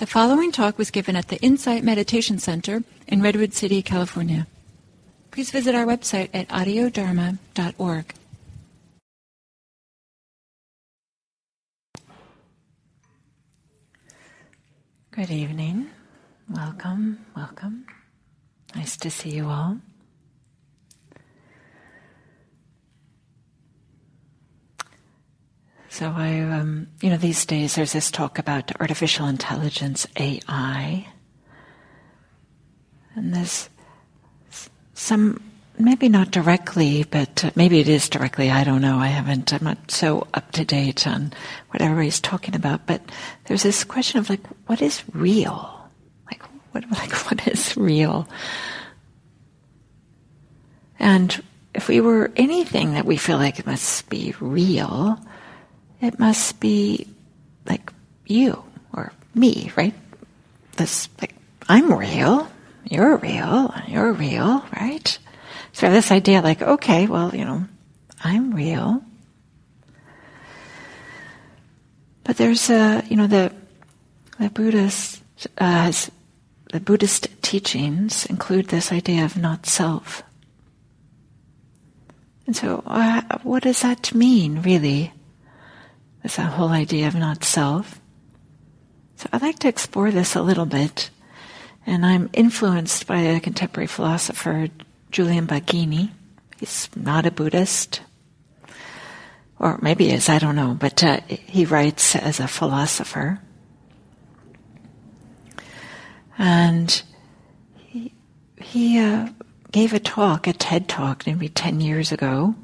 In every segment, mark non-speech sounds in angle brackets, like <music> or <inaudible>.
The following talk was given at the Insight Meditation Center in Redwood City, California. Please visit our website at audiodharma.org. Good evening. Welcome, welcome. Nice to see you all. So I, um, you know, these days there's this talk about artificial intelligence, AI, and there's some, maybe not directly, but uh, maybe it is directly. I don't know. I haven't. I'm not so up to date on what everybody's talking about. But there's this question of like, what is real? Like, what, <laughs> like, what is real? And if we were anything that we feel like must be real, it must be like you or me, right? This, like, I'm real, you're real, you're real, right? So this idea like, okay, well, you know, I'm real. But there's a, you know, the, the Buddhist, uh, the Buddhist teachings include this idea of not self. And so, uh, what does that mean, really? This whole idea of not self. So I'd like to explore this a little bit. And I'm influenced by a contemporary philosopher, Julian Baggini. He's not a Buddhist. Or maybe he is, I don't know. But uh, he writes as a philosopher. And he, he uh, gave a talk, a TED talk, maybe 10 years ago,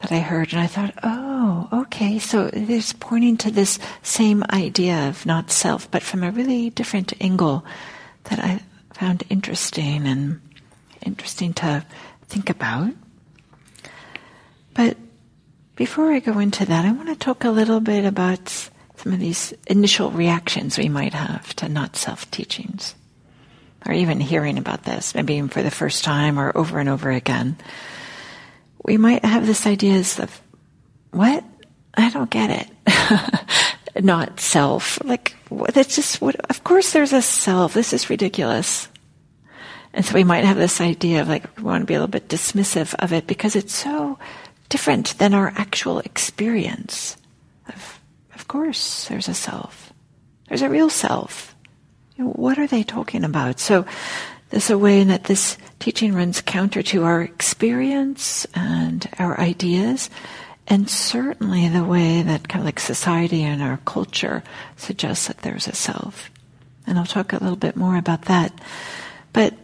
that I heard, and I thought, oh, okay, so it is pointing to this same idea of not self, but from a really different angle that I found interesting and interesting to think about. But before I go into that, I want to talk a little bit about some of these initial reactions we might have to not self teachings, or even hearing about this, maybe even for the first time or over and over again we might have this idea of, what? I don't get it. <laughs> Not self. Like, that's just what, of course there's a self. This is ridiculous. And so we might have this idea of like, we want to be a little bit dismissive of it because it's so different than our actual experience. Of, of course there's a self. There's a real self. What are they talking about? So there's a way that this teaching runs counter to our experience and our ideas, and certainly the way that kind of like society and our culture suggests that there's a self. And I'll talk a little bit more about that. But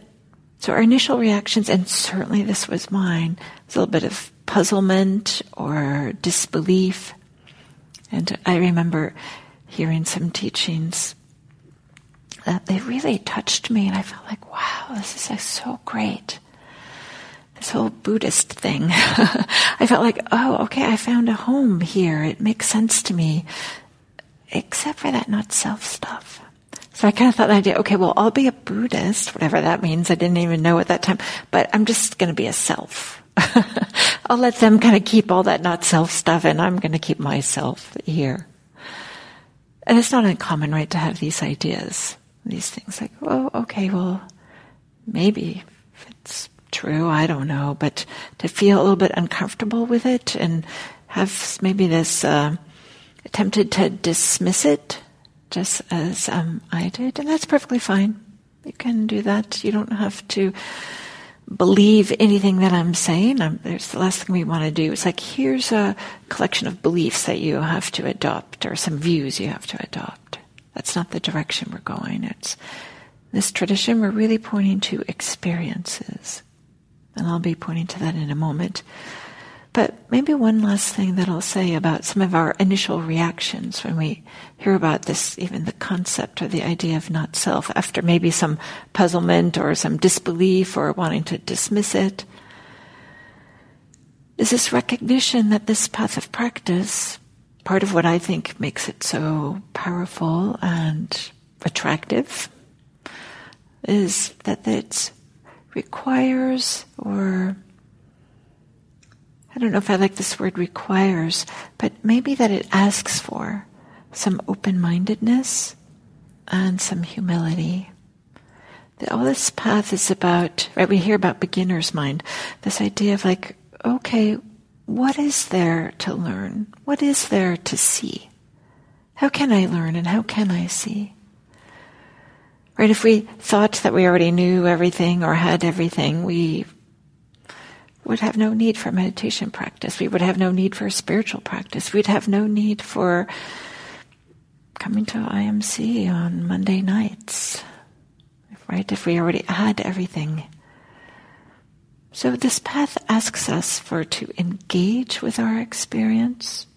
so our initial reactions, and certainly this was mine, was a little bit of puzzlement or disbelief. And I remember hearing some teachings that they really touched me, and I felt like, wow, this is like so great. This whole Buddhist thing. <laughs> I felt like, oh, okay, I found a home here. It makes sense to me, except for that not self stuff. So I kind of thought the idea, okay, well, I'll be a Buddhist, whatever that means. I didn't even know at that time, but I'm just going to be a self. <laughs> I'll let them kind of keep all that not self stuff, and I'm going to keep myself here. And it's not uncommon, right, to have these ideas these things like, oh, okay, well, maybe if it's true, I don't know, but to feel a little bit uncomfortable with it and have maybe this uh, attempted to dismiss it just as um, I did, and that's perfectly fine. You can do that. You don't have to believe anything that I'm saying. I'm, there's the last thing we want to do. It's like here's a collection of beliefs that you have to adopt, or some views you have to adopt. That's not the direction we're going. It's this tradition, we're really pointing to experiences. And I'll be pointing to that in a moment. But maybe one last thing that I'll say about some of our initial reactions when we hear about this, even the concept or the idea of not self, after maybe some puzzlement or some disbelief or wanting to dismiss it, is this recognition that this path of practice part of what I think makes it so powerful and attractive is that it requires, or I don't know if I like this word requires, but maybe that it asks for some open mindedness and some humility. All this path is about, right? We hear about beginner's mind, this idea of like, okay, what is there to learn? What is there to see? How can I learn and how can I see? Right? If we thought that we already knew everything or had everything, we would have no need for meditation practice. We would have no need for spiritual practice. We'd have no need for coming to IMC on Monday nights. Right? If we already had everything. So this path asks us for to engage with our experience,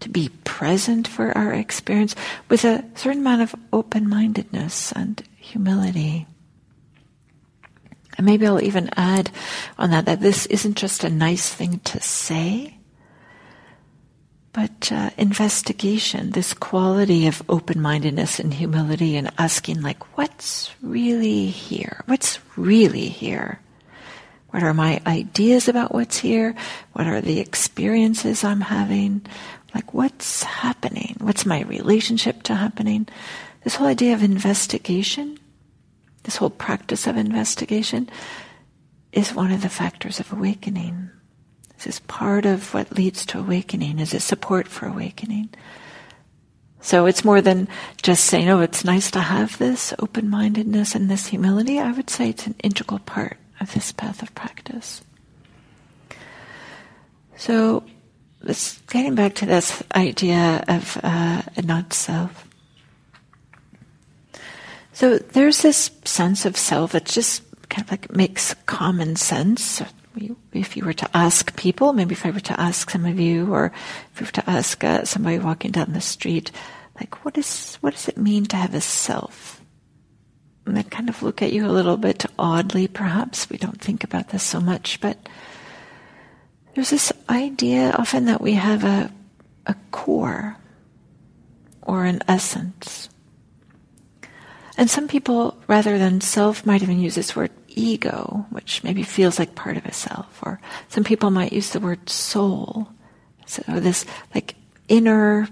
to be present for our experience with a certain amount of open-mindedness and humility. And maybe I'll even add on that that this isn't just a nice thing to say, but uh, investigation, this quality of open mindedness and humility, and asking, like, what's really here? What's really here? What are my ideas about what's here? What are the experiences I'm having? Like, what's happening? What's my relationship to happening? This whole idea of investigation this whole practice of investigation is one of the factors of awakening. This is part of what leads to awakening, is a support for awakening. So it's more than just saying, oh, it's nice to have this open-mindedness and this humility. I would say it's an integral part of this path of practice. So, getting back to this idea of uh, a not self. So there's this sense of self that just kind of like makes common sense. If you were to ask people, maybe if I were to ask some of you, or if you were to ask uh, somebody walking down the street, like, what is what does it mean to have a self? And kind of look at you a little bit oddly, perhaps. We don't think about this so much, but there's this idea often that we have a a core or an essence and some people, rather than self, might even use this word ego, which maybe feels like part of a self. Or some people might use the word soul. So this like inner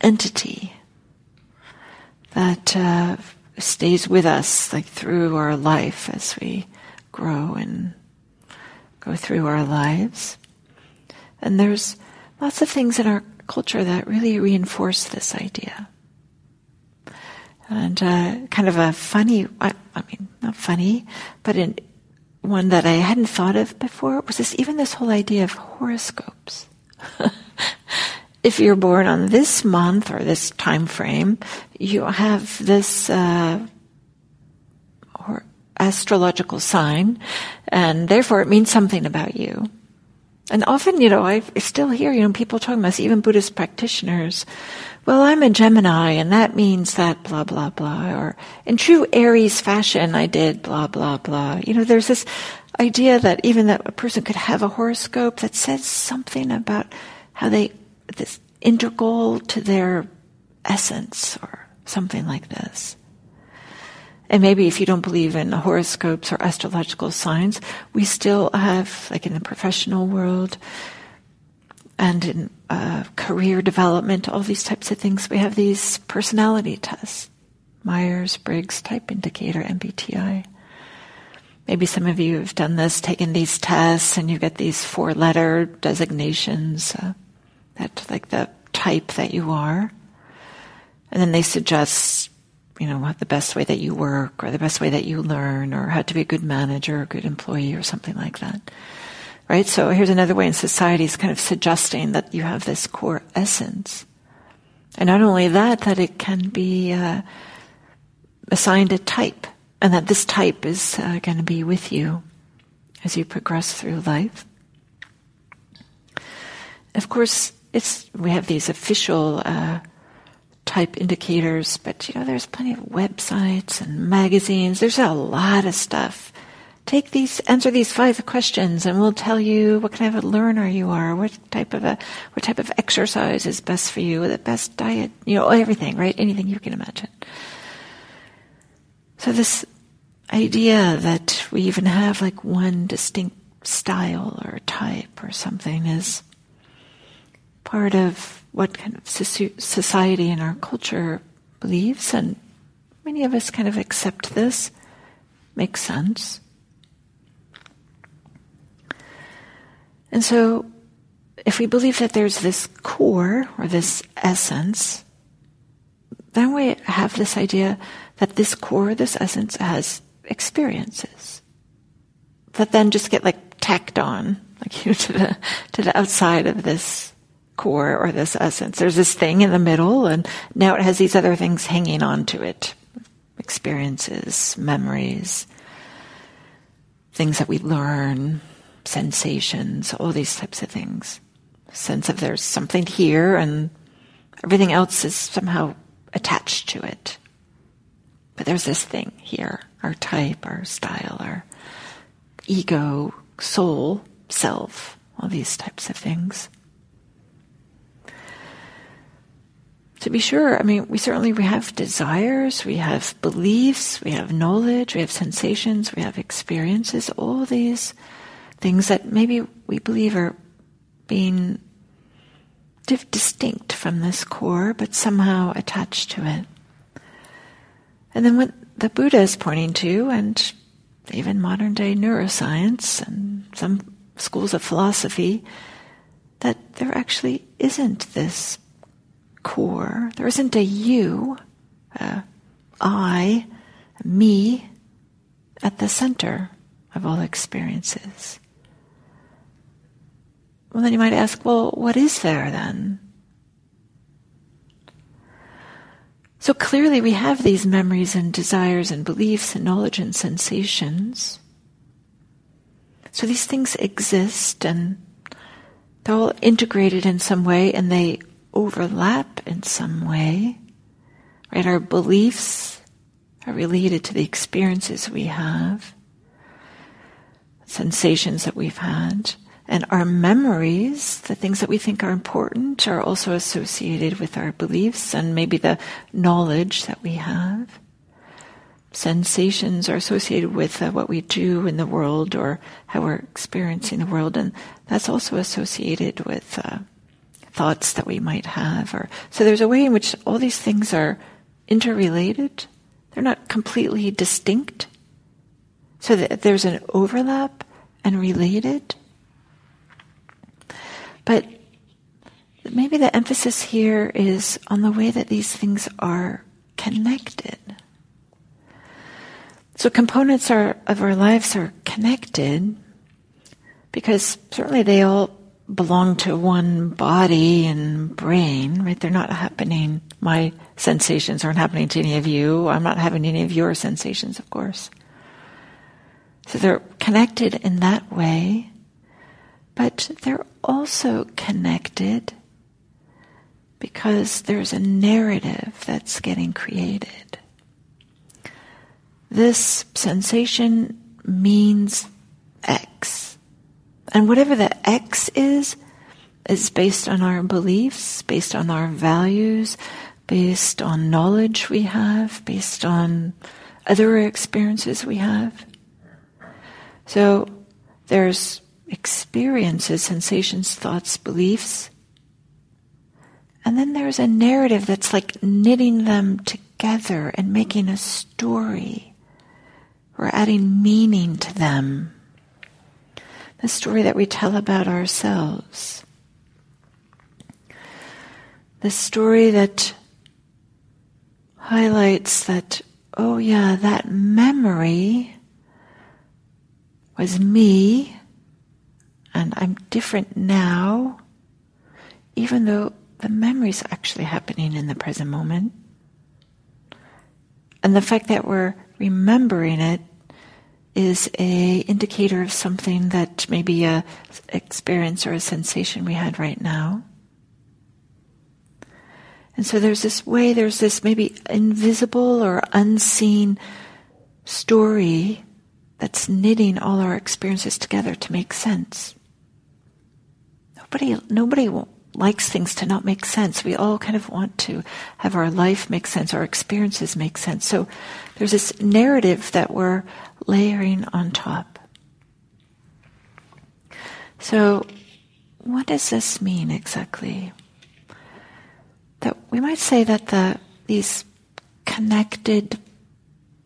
entity that uh, stays with us like through our life as we grow and go through our lives. And there's lots of things in our culture that really reinforce this idea. And uh, kind of a funny, I, I, mean, not funny, but in, one that I hadn't thought of before was this, even this whole idea of horoscopes. <laughs> if you're born on this month or this time frame, you have this uh, astrological sign, and therefore it means something about you. And often, you know, I still hear, you know, people talking about this, even Buddhist practitioners well, I'm a Gemini and that means that blah, blah, blah. Or in true Aries fashion, I did blah, blah, blah. You know, there's this idea that even that a person could have a horoscope that says something about how they, this integral to their essence or something like this. And maybe if you don't believe in horoscopes or astrological signs, we still have, like in the professional world, and in uh, career development, all these types of things, we have these personality tests. Myers Briggs Type Indicator, MBTI. Maybe some of you have done this, taken these tests, and you get these four letter designations uh, that, like the type that you are. And then they suggest, you know, what the best way that you work, or the best way that you learn, or how to be a good manager, or a good employee, or something like that. Right? So here's another way in society is kind of suggesting that you have this core essence. And not only that, that it can be uh, assigned a type, and that this type is uh, going to be with you as you progress through life. Of course, it's we have these official uh, type indicators, but you know, there's plenty of websites and magazines. There's a lot of stuff take these, answer these five questions, and we'll tell you what kind of a learner you are, what type of a, what type of exercise is best for you, the best diet, you know, everything, right? Anything you can imagine. So this idea that we even have like one distinct style or type or something is part of what kind of society and our culture believes and Many of us kind of accept this, makes sense. And so, if we believe that there's this core or this essence, then we have this idea that this core, this essence, has experiences that then just get like tacked on, like you <laughs> know, to the to the outside of this core or this essence. There's this thing in the middle, and now it has these other things hanging on to it experiences, memories, things that we learn, sensations, all these types of things. sense of there's something here, and everything else is somehow attached to it. But there's this thing here our type, our style, our ego, soul, self, all these types of things. To be sure, I mean, we certainly we have desires, we have beliefs, we have knowledge, we have sensations, we have experiences, all these things that maybe we believe are being distinct from this core, but somehow attached to it. And then what the Buddha is pointing to, and even modern day neuroscience and some schools of philosophy, that there actually isn't this core. There isn't a you, a I, a me at the center of all experiences. Well, then you might ask, well, what is there then? So clearly, we have these memories and desires and beliefs and knowledge and sensations. So these things exist and they're all integrated in some way and they overlap in some way, right? Our beliefs are related to the experiences we have, sensations that we've had, and our memories, the things that we think are important, are also associated with our beliefs and maybe the knowledge that we have. Sensations are associated with uh, what we do in the world or how we're experiencing the world, and that's also associated with uh, thoughts that we might have or so there's a way in which all these things are interrelated. They're not completely distinct. So that there's an overlap and related. But maybe the emphasis here is on the way that these things are connected. So components are, of our lives are connected because certainly they all belong to one body and brain, right? They're not happening, my sensations aren't happening to any of you. I'm not having any of your sensations, of course. So they're connected in that way, but they're also connected because there's a narrative that's getting created. This sensation means X and whatever the X is, is based on our beliefs, based on our values, based on knowledge we have, based on other experiences we have. So there's experiences, sensations, thoughts, beliefs. And then there's a narrative that's like knitting them together and making a story. We're adding meaning to them the story that we tell about ourselves. The story that highlights that, oh yeah, that memory was me, and I'm different now, even though the memory is actually happening in the present moment. And the fact that we're remembering it is a indicator of something that maybe a experience or a sensation we had right now. And so there's this way, there's this maybe invisible or unseen story that's knitting all our experiences together to make sense. Nobody, nobody likes things to not make sense. We all kind of want to have our life make sense, our experiences make sense. So there's this narrative that we're layering on top. So, what does this mean exactly? That we might say that the these connected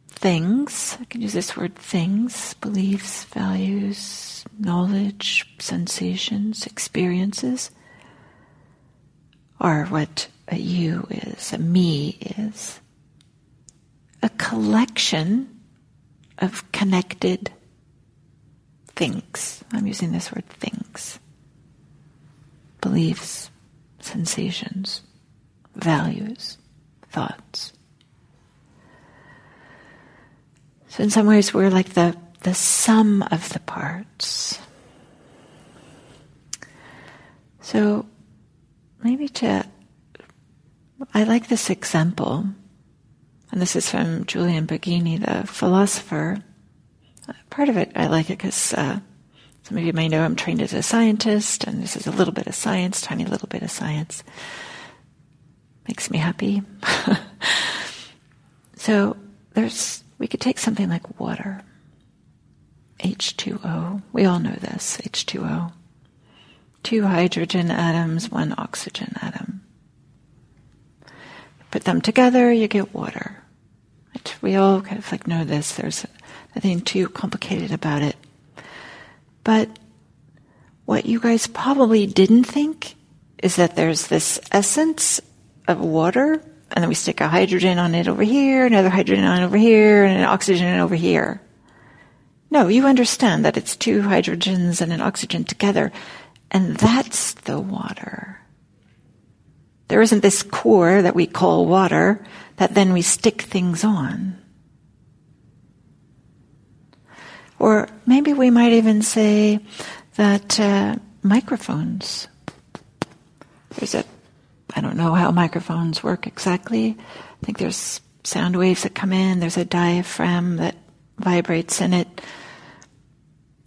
things. I can use this word things, beliefs, values, knowledge, sensations, experiences are what a you is, a me is. A collection of connected things. I'm using this word things. Beliefs, sensations, values, thoughts. So in some ways we're like the, the sum of the parts. So maybe to I like this example, and this is from Julian Baggini, the philosopher. Part of it, I like it because uh, some of you may know I'm trained as a scientist, and this is a little bit of science, tiny little bit of science. Makes me happy. <laughs> so there's, we could take something like water, H2O. We all know this, H2O. Two hydrogen atoms, one oxygen atom. Put them together, you get water. We all kind of like know this. There's nothing too complicated about it. But what you guys probably didn't think is that there's this essence of water, and then we stick a hydrogen on it over here, another hydrogen on over here, and an oxygen over here. No, you understand that it's two hydrogens and an oxygen together, and that's the water. There isn't this core that we call water that then we stick things on. Or maybe we might even say that uh, microphones. There's a, I don't know how microphones work exactly. I think there's sound waves that come in, there's a diaphragm that vibrates in it.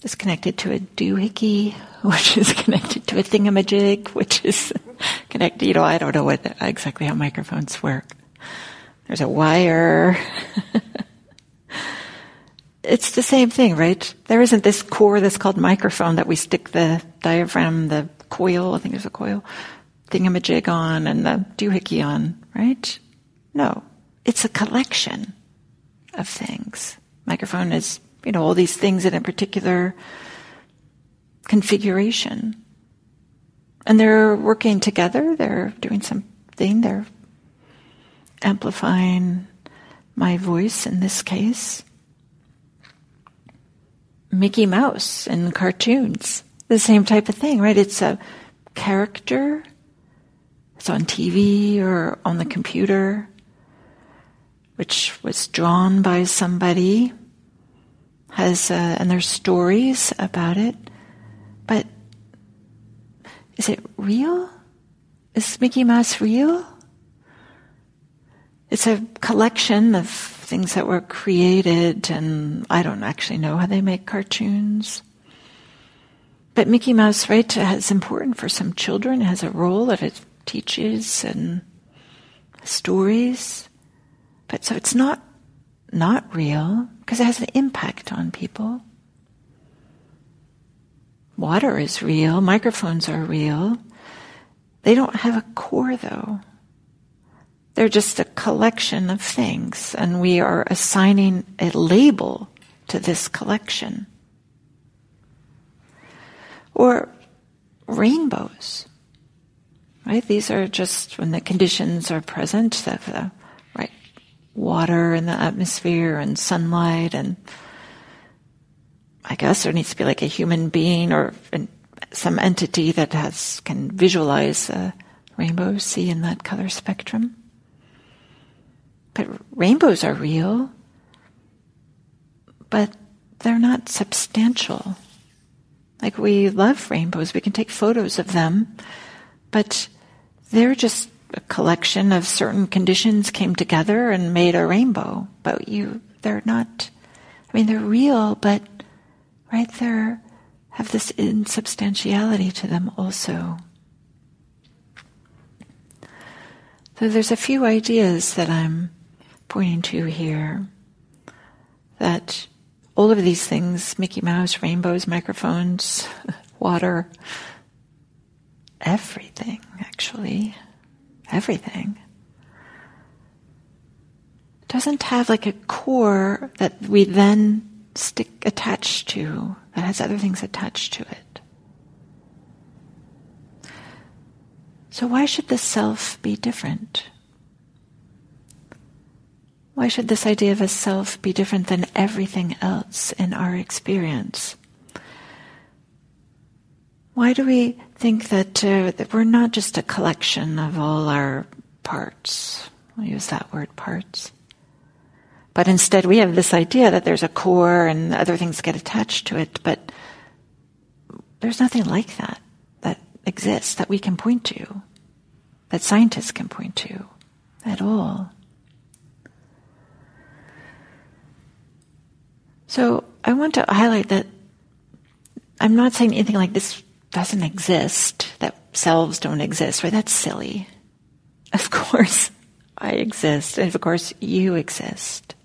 It's connected to a doohickey, <laughs> which is connected to a thingamajig, which is connected, you know, I don't know what exactly how microphones work. There's a wire. <laughs> it's the same thing, right? There isn't this core that's called microphone that we stick the diaphragm, the coil, I think there's a coil, thingamajig on and the doohickey on, right? No. It's a collection of things. Microphone is, you know, all these things in a particular configuration. And they're working together, they're doing something, they're amplifying my voice in this case. Mickey Mouse in cartoons, the same type of thing, right? It's a character, it's on TV or on the computer, which was drawn by somebody, has, uh, and there's stories about it, but is it real? Is Mickey Mouse real? It's a collection of things that were created, and I don't actually know how they make cartoons. But Mickey Mouse, right, is important for some children. It has a role that it teaches and stories. But so it's not not real because it has an impact on people. Water is real, microphones are real. They don't have a core though. They're just a collection of things, and we are assigning a label to this collection. Or rainbows, right? These are just when the conditions are present, the, right water and the atmosphere and sunlight and I guess there needs to be like a human being or some entity that has can visualize a rainbow, see in that color spectrum. But rainbows are real, but they're not substantial. Like we love rainbows, we can take photos of them, but they're just a collection of certain conditions came together and made a rainbow. But you, they're not, I mean, they're real, but right there have this insubstantiality to them also. So there's a few ideas that I'm pointing to here that all of these things Mickey Mouse, rainbows, microphones, <laughs> water, everything, actually, everything doesn't have like a core that we then stick attached to, that has other things attached to it. So, why should the self be different? Why should this idea of a self be different than everything else in our experience? Why do we think that, uh, that we're not just a collection of all our parts? I'll use that word, parts. But instead, we have this idea that there's a core and other things get attached to it, but there's nothing like that that exists that we can point to, that scientists can point to at all. So I want to highlight that I'm not saying anything like this doesn't exist, that selves don't exist, right? That's silly. Of course <laughs> I exist, and of course you exist.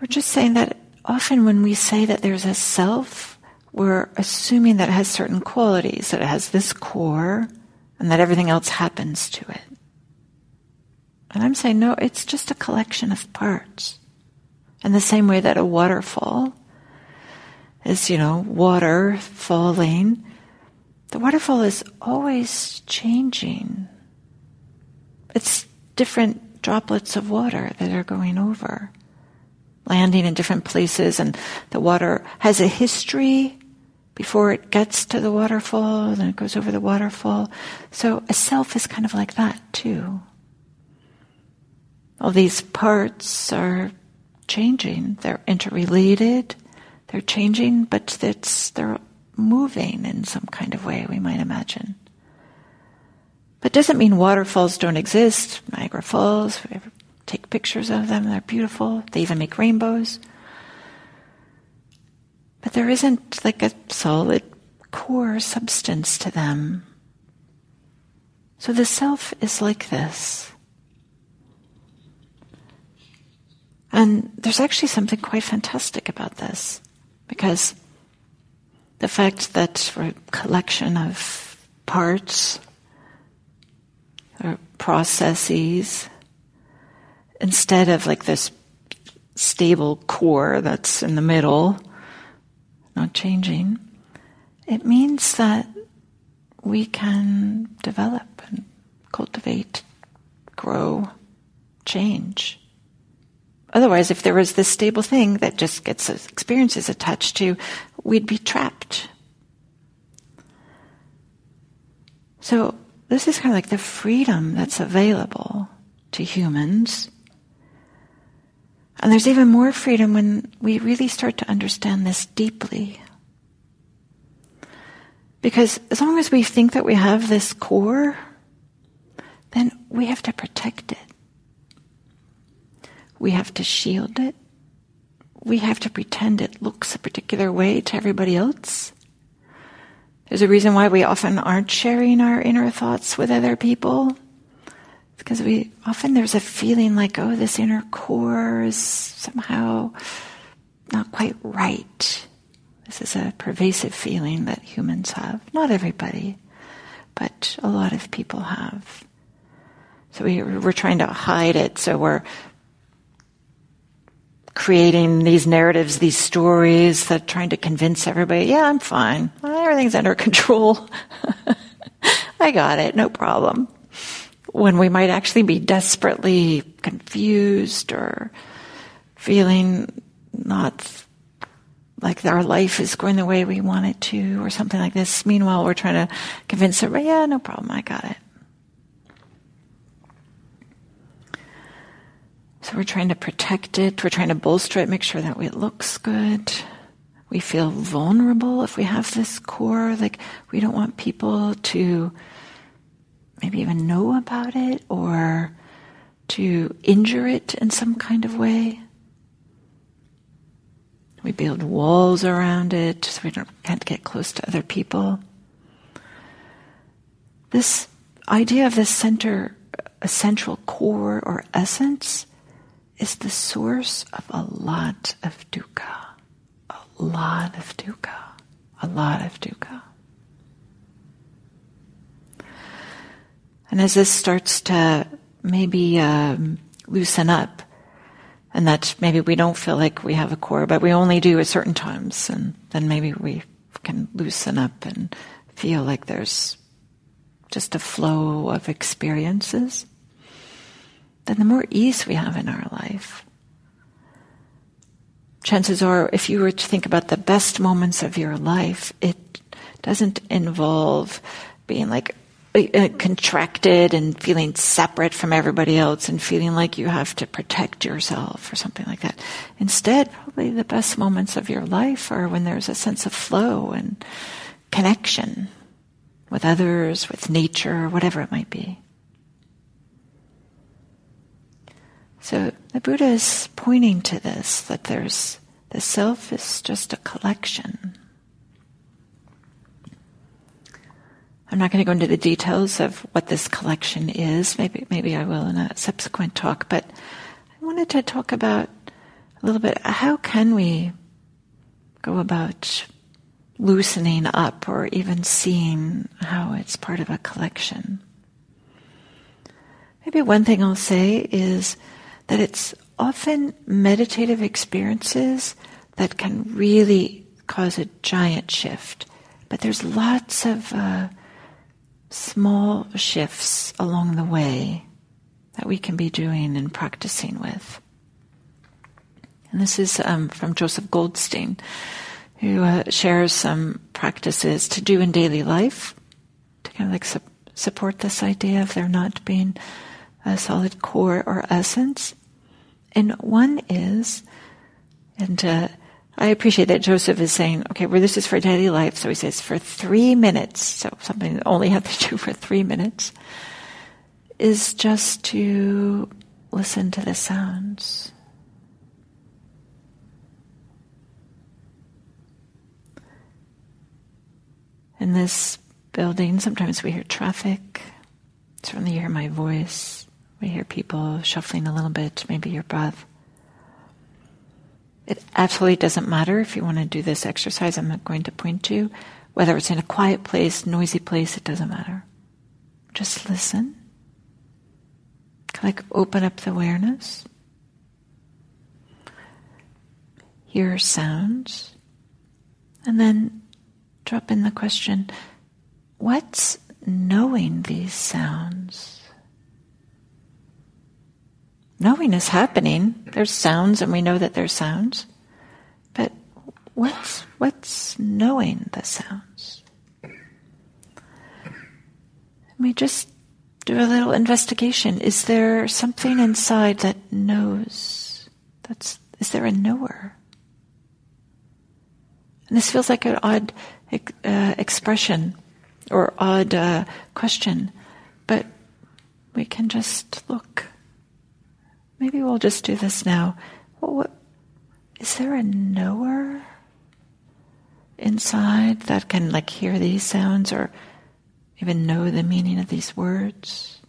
We're just saying that often when we say that there's a self, we're assuming that it has certain qualities, that it has this core, and that everything else happens to it. And I'm saying, no, it's just a collection of parts. In the same way that a waterfall is, you know, water falling, the waterfall is always changing. It's different droplets of water that are going over, landing in different places, and the water has a history before it gets to the waterfall, then it goes over the waterfall. So a self is kind of like that too. All these parts are changing. They're interrelated. They're changing, but it's, they're moving in some kind of way, we might imagine. But doesn't mean waterfalls don't exist. Niagara Falls, take pictures of them, they're beautiful. They even make rainbows. But there isn't like a solid core substance to them. So the self is like this. And there's actually something quite fantastic about this, because the fact that we're a collection of parts or processes, instead of like this stable core that's in the middle, not changing, it means that we can develop and cultivate, grow, change. Otherwise, if there was this stable thing that just gets experiences attached to, we'd be trapped. So, this is kind of like the freedom that's available to humans. And there's even more freedom when we really start to understand this deeply. Because as long as we think that we have this core, then we have to protect it. We have to shield it. We have to pretend it looks a particular way to everybody else. There's a reason why we often aren't sharing our inner thoughts with other people. Because we often there's a feeling like, oh, this inner core is somehow not quite right. This is a pervasive feeling that humans have. Not everybody, but a lot of people have. So we, we're trying to hide it. So we're creating these narratives, these stories that trying to convince everybody, yeah, I'm fine. Everything's under control. <laughs> I got it. No problem. When we might actually be desperately confused or feeling not like our life is going the way we want it to or something like this. Meanwhile, we're trying to convince everybody, yeah, no problem. I got it. So we're trying to protect it, we're trying to bolster it, make sure that it looks good. We feel vulnerable if we have this core, like we don't want people to maybe even know about it or to injure it in some kind of way. We build walls around it so we don't, can't get close to other people. This idea of this center, a central core or essence, is the source of a lot of dukkha. A lot of dukkha. A lot of dukkha. And as this starts to maybe um, loosen up. And that maybe we don't feel like we have a core, but we only do at certain times. And then maybe we can loosen up and feel like there's just a flow of experiences. Then the more ease we have in our life. Chances are, if you were to think about the best moments of your life, it doesn't involve being like Uh, contracted and feeling separate from everybody else and feeling like you have to protect yourself or something like that. Instead, probably the best moments of your life are when there's a sense of flow and connection with others, with nature, whatever it might be. So the Buddha is pointing to this that there's the self is just a collection I'm not going to go into the details of what this collection is. Maybe, maybe I will in a subsequent talk. But I wanted to talk about a little bit how can we go about loosening up or even seeing how it's part of a collection. Maybe one thing I'll say is that it's often meditative experiences that can really cause a giant shift. But there's lots of uh, small shifts along the way that we can be doing and practicing with. And this is um, from Joseph Goldstein, who uh, shares some practices to do in daily life to kind of like su- support this idea of there not being a solid core or essence. And one is, and uh, I appreciate that Joseph is saying, okay, well, this is for daily life. So he says, for three minutes, so something that only <laughs> have to do for three minutes, is just to listen to the sounds. In this building, sometimes we hear traffic. Certainly, you hear my voice. We hear people shuffling a little bit, maybe your breath. It absolutely doesn't matter if you want to do this exercise I'm not going to point to, whether it's in a quiet place, noisy place, it doesn't matter. Just listen. Like open up the awareness. Hear sounds. And then drop in the question what's knowing these sounds? Knowing is happening. There's sounds, and we know that there's sounds. But what's what's knowing the sounds? We just do a little investigation. Is there something inside that knows? That's is there a knower? And this feels like an odd uh, expression or odd uh, question, but we can just look Maybe we'll just do this now. Well, what, is there a knower inside that can like hear these sounds or even know the meaning of these words?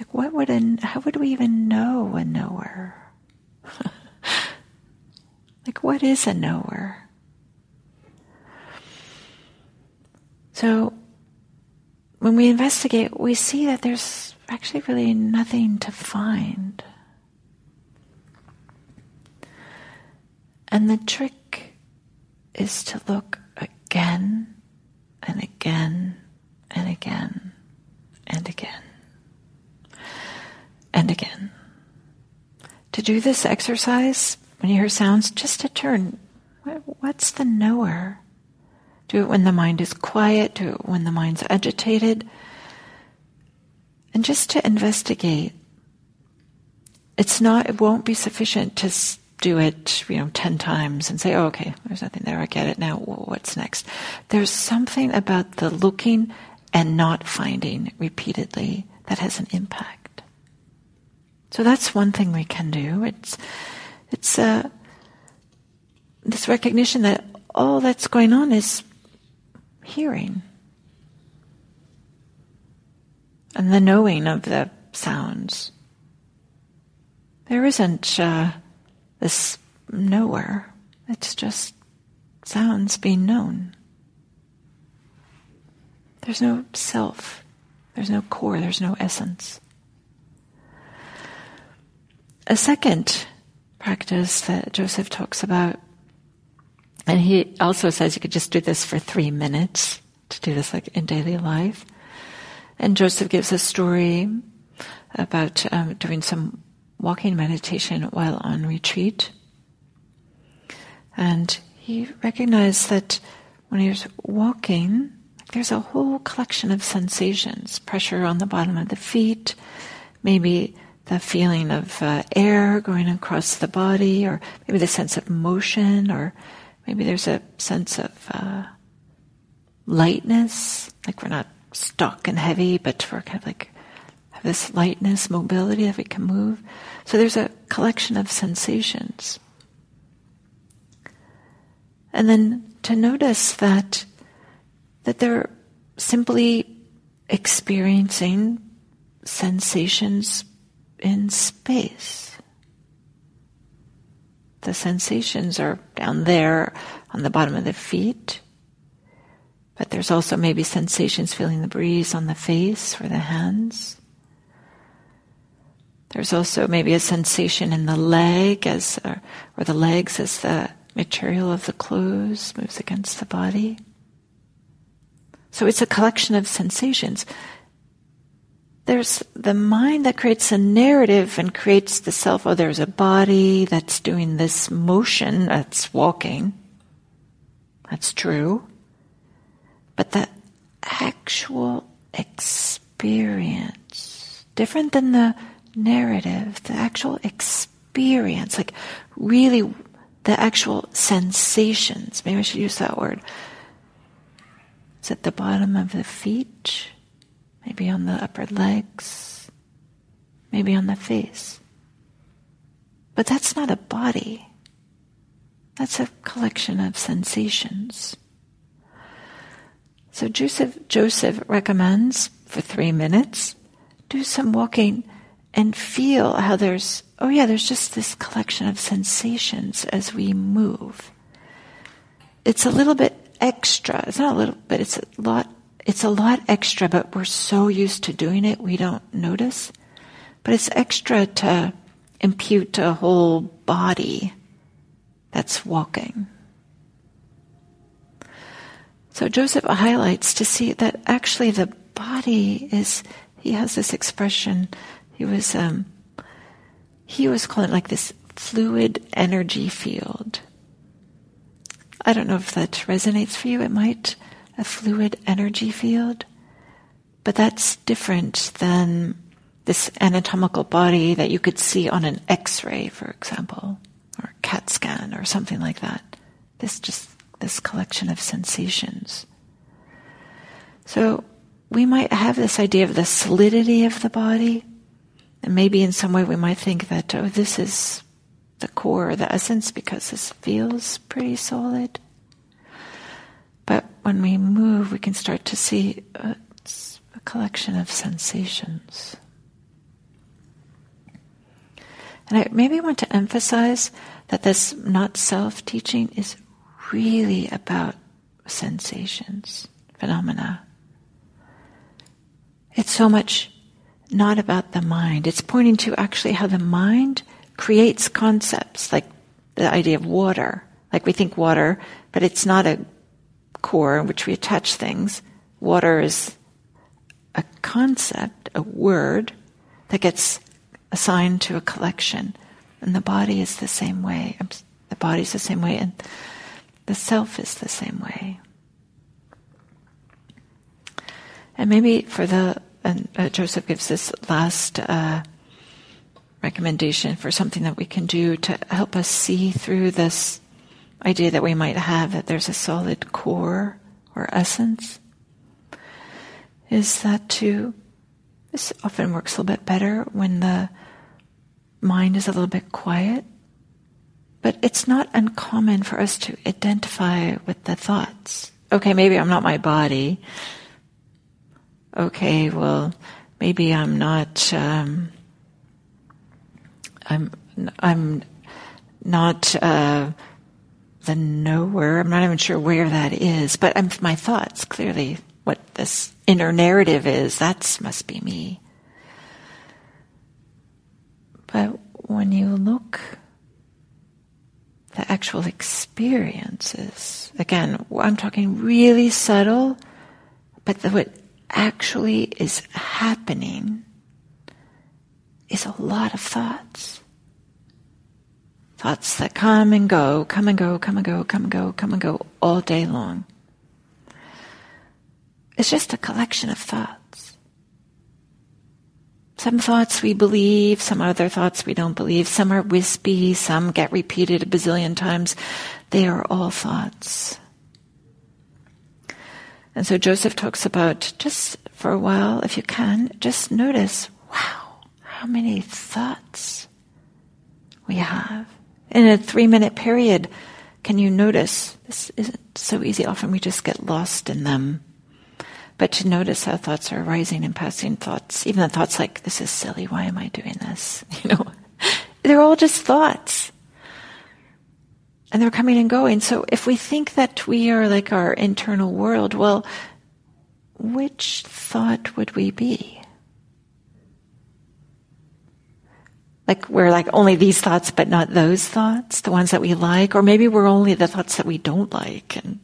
Like, what would a, how would we even know a knower? <laughs> Like, what is a knower? So, when we investigate, we see that there's actually really nothing to find. And the trick is to look again and again and again and again and again. To do this exercise, when you hear sounds, just to turn. What's the knower? Do it when the mind is quiet, do it when the mind's agitated. And just to investigate. It's not, it won't be sufficient to do it, you know, 10 times and say, oh, okay, there's nothing there, I get it now, what's next? There's something about the looking and not finding repeatedly that has an impact. So that's one thing we can do. It's, it's uh, this recognition that all that's going on is hearing and the knowing of the sounds. there isn't uh, this nowhere. It's just sounds being known. There's no self. There's no core. There's no essence. A second practice that Joseph talks about, and he also says you could just do this for three minutes to do this like in daily life. And Joseph gives a story about um, doing some walking meditation while on retreat. And he recognized that when he was walking, there's a whole collection of sensations pressure on the bottom of the feet, maybe the feeling of uh, air going across the body, or maybe the sense of motion, or maybe there's a sense of uh, lightness, like we're not stuck and heavy, but we're kind of like have this lightness, mobility that we can move. So there's a collection of sensations. And then to notice that that they're simply experiencing sensations in space. The sensations are down there on the bottom of the feet, but there's also maybe sensations feeling the breeze on the face or the hands. There's also maybe a sensation in the leg as, or, or the legs as the material of the clothes moves against the body. So it's a collection of sensations. There's the mind that creates a narrative and creates the self. Oh, there's a body that's doing this motion, that's walking. That's true. But the actual experience, different than the narrative, the actual experience, like really the actual sensations, maybe I should use that word, it's at the bottom of the feet, maybe on the upper legs, maybe on the face. But that's not a body. That's a collection of sensations. So Joseph, Joseph recommends for three minutes, do some walking and feel how there's, oh yeah, there's just this collection of sensations as we move. It's a little bit extra. It's not a little, but it's a lot. It's a lot extra, but we're so used to doing it, we don't notice. But it's extra to impute a whole body that's walking. So Joseph highlights to see that actually the body is, he has this expression, he was, um, he was calling it like this fluid energy field. I don't know if that resonates for you. It might, a fluid energy field. But that's different than this anatomical body that you could see on an x ray, for example, or a CAT scan or something like that. This just, this collection of sensations. So we might have this idea of the solidity of the body. And maybe in some way we might think that, oh, this is the core, the essence, because this feels pretty solid. But when we move, we can start to see uh, a collection of sensations. And I maybe want to emphasize that this not self teaching is really about sensations, phenomena. It's so much not about the mind. It's pointing to actually how the mind creates concepts, like the idea of water. Like we think water, but it's not a core in which we attach things. Water is a concept, a word that gets assigned to a collection. And the body is the same way. The body is the same way, and the self is the same way. And maybe for the, and uh, Joseph gives this last uh, recommendation for something that we can do to help us see through this idea that we might have that there's a solid core or essence is that to this often works a little bit better when the mind is a little bit quiet but it's not uncommon for us to identify with the thoughts. Okay maybe i'm not my body. Okay well maybe i'm not um, I'm I'm not uh, the knower. I'm not even sure where that is, but I'm, my thoughts clearly. What this inner narrative is, that must be me. But when you look the actual experiences, again, I'm talking really subtle, but the, what actually is happening is a lot of thoughts. Thoughts that come and go, come and go, come and go, come and go, come and go all day long. It's just a collection of thoughts. Some thoughts we believe, some other thoughts we don't believe. Some are wispy, some get repeated a bazillion times. They are all thoughts. And so Joseph talks about just for a while, if you can, just notice, wow, how many thoughts we have. In a three minute period, can you notice? This isn't so easy. Often we just get lost in them. But to notice how thoughts are arising and passing thoughts, even the thoughts like, this is silly, why am I doing this? <laughs> You know, they're all just thoughts. And they're coming and going. So if we think that we are like our internal world, well, which thought would we be? Like we're like only these thoughts, but not those thoughts, the ones that we like, or maybe we're only the thoughts that we don't like. And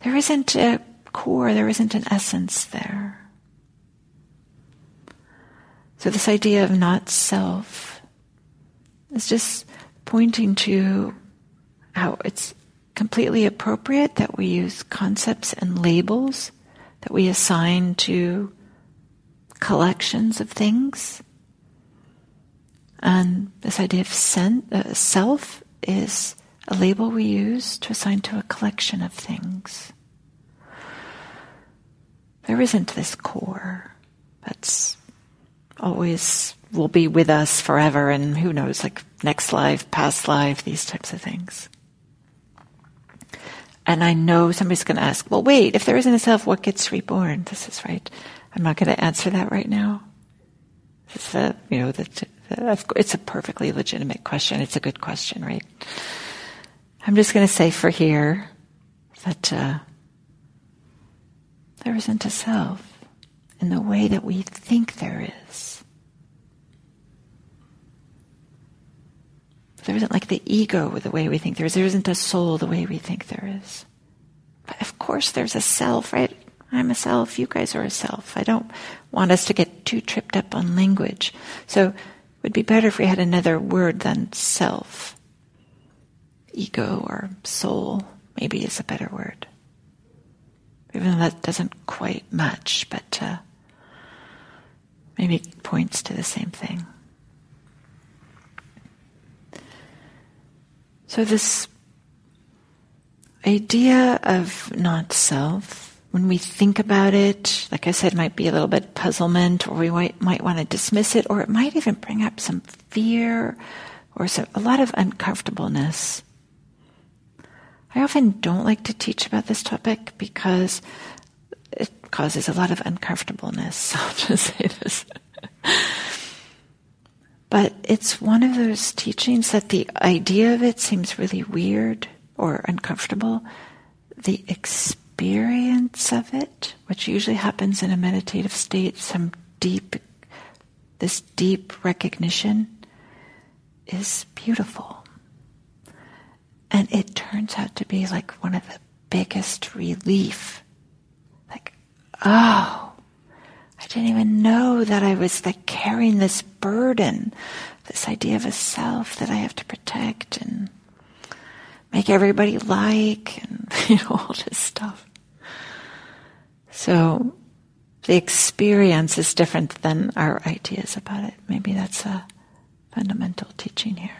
there isn't a core, there isn't an essence there. So, this idea of not self is just pointing to how it's completely appropriate that we use concepts and labels that we assign to collections of things. And this idea of uh, self is a label we use to assign to a collection of things. There isn't this core that's always will be with us forever and who knows, like next life, past life, these types of things. And I know somebody's going to ask, well, wait, if there isn't a self, what gets reborn? This is right. I'm not going to answer that right now. It's a, you know, the, the, it's a perfectly legitimate question. It's a good question, right? I'm just going to say for here that uh, there isn't a self in the way that we think there is. There isn't like the ego with the way we think there is. There isn't a soul the way we think there is. But of course there's a self, right? I'm a self, you guys are a self. I don't want us to get too tripped up on language. So it would be better if we had another word than self. Ego or soul maybe is a better word even though that doesn't quite match, but uh, maybe points to the same thing. So, this idea of not self, when we think about it, like I said, might be a little bit puzzlement, or we might, might want to dismiss it, or it might even bring up some fear or some, a lot of uncomfortableness. I often don't like to teach about this topic because it causes a lot of uncomfortableness. <laughs> I'll just say this. but it's one of those teachings that the idea of it seems really weird or uncomfortable. The experience of it, which usually happens in a meditative state, some deep, this deep recognition, is beautiful. And it turns out to be like one of the biggest relief. Like, oh, I didn't even know that I was like carrying this burden, this idea of a self that I have to protect and make everybody like and <laughs> you know all this stuff. So the experience is different than our ideas about it. Maybe that's a fundamental teaching here.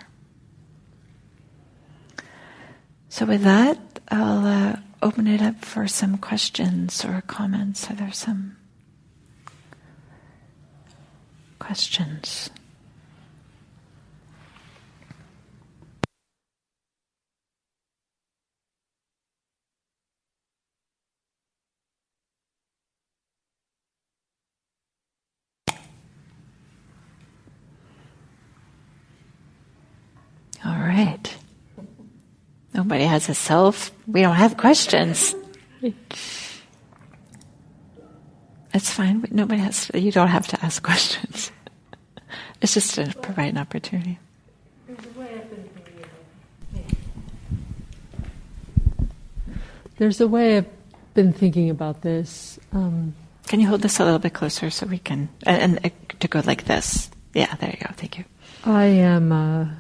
So, with that, I'll uh, open it up for some questions or comments. Are there some questions? All right. Nobody has a self. We don't have questions. It's fine. Nobody has. To, you don't have to ask <laughs> questions. It's just to provide an opportunity. There's a way I've been thinking about this. Um, can you hold this a little bit closer so we can, and, and, to go like this? Yeah, there you go. Thank you. I am a,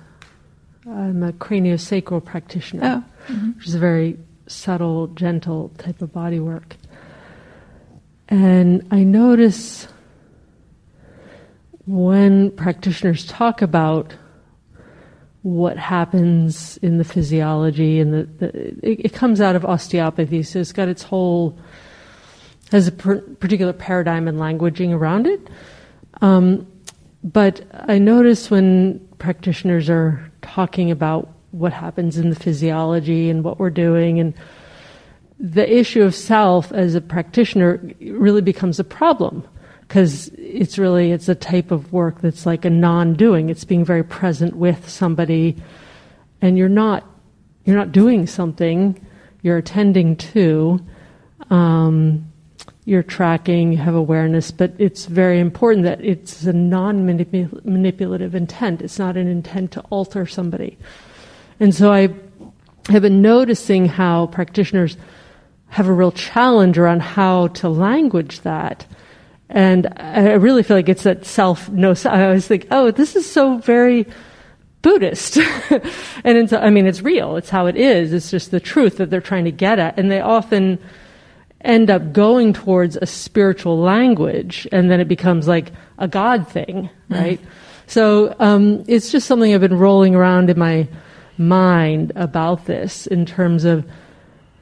I'm a craniosacral practitioner, oh. mm-hmm. which is a very subtle, gentle type of body work. And I notice when practitioners talk about what happens in the physiology and the, the it, it, comes out of osteopathy so it's got its whole has a per, particular paradigm and languaging around it um, but i notice when practitioners are talking about what happens in the physiology and what we're doing. And the issue of self as a practitioner really becomes a problem because it's really it's a type of work that's like a non-doing. It's being very present with somebody and you're not you're not doing something you're attending to um, you're tracking you have awareness but it's very important that it's a non-manipulative intent it's not an intent to alter somebody and so i have been noticing how practitioners have a real challenge around how to language that and I really feel like it's that self no. I always think, oh, this is so very Buddhist, <laughs> and I mean, it's real. It's how it is. It's just the truth that they're trying to get at, and they often end up going towards a spiritual language, and then it becomes like a God thing, mm. right? Mm. So um, it's just something I've been rolling around in my mind about this in terms of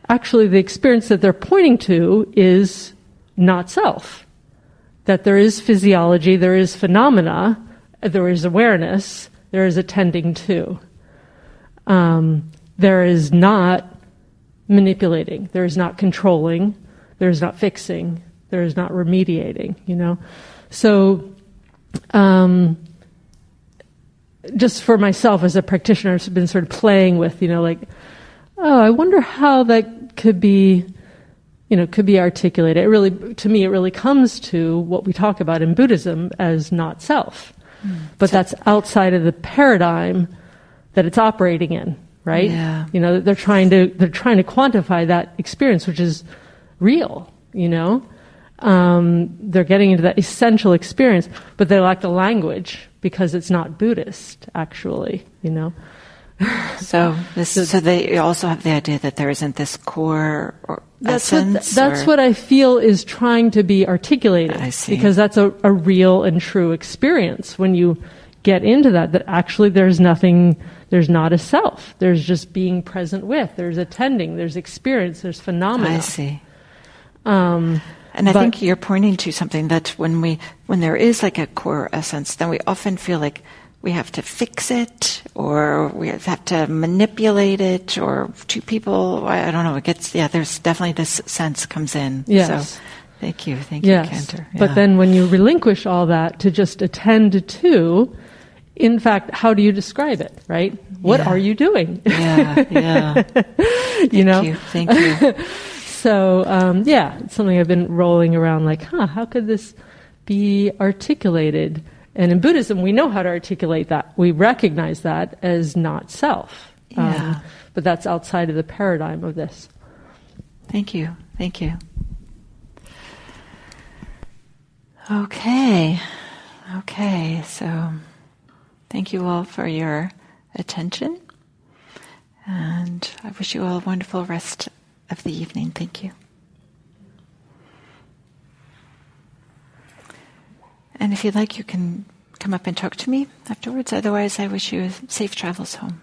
actually the experience that they're pointing to is not self that there is physiology, there is phenomena, there is awareness, there is attending to. Um, there is not manipulating, there is not controlling, there is not fixing, there is not remediating, you know? So, um, just for myself as a practitioner, I've been sort of playing with, you know, like, oh, I wonder how that could be you know, could be articulated. It really, to me, it really comes to what we talk about in Buddhism as not self. Mm. But so, that's outside of the paradigm that it's operating in, right? Yeah. You know, they're trying to they're trying to quantify that experience, which is real. You know, um, they're getting into that essential experience, but they lack the language because it's not Buddhist, actually. You know. <laughs> so this, so they also have the idea that there isn't this core or that's essence. What, that's or? what I feel is trying to be articulated. I see. Because that's a, a real and true experience when you get into that. That actually there's nothing. There's not a self. There's just being present with. There's attending. There's experience. There's phenomena. I see. Um, and I but, think you're pointing to something that when we when there is like a core essence, then we often feel like we have to fix it or we have to manipulate it or two people I don't know it gets yeah there's definitely this sense comes in yes. so thank you thank yes. you Cantor yeah. but then when you relinquish all that to just attend to in fact how do you describe it right what yeah. are you doing yeah yeah <laughs> you know you. thank you <laughs> so um, yeah it's something I've been rolling around like huh how could this be articulated and in Buddhism, we know how to articulate that. We recognize that as not self. Yeah. Um, but that's outside of the paradigm of this. Thank you. Thank you. Okay. Okay. So thank you all for your attention. And I wish you all a wonderful rest of the evening. Thank you. And if you'd like, you can come up and talk to me afterwards. Otherwise, I wish you safe travels home.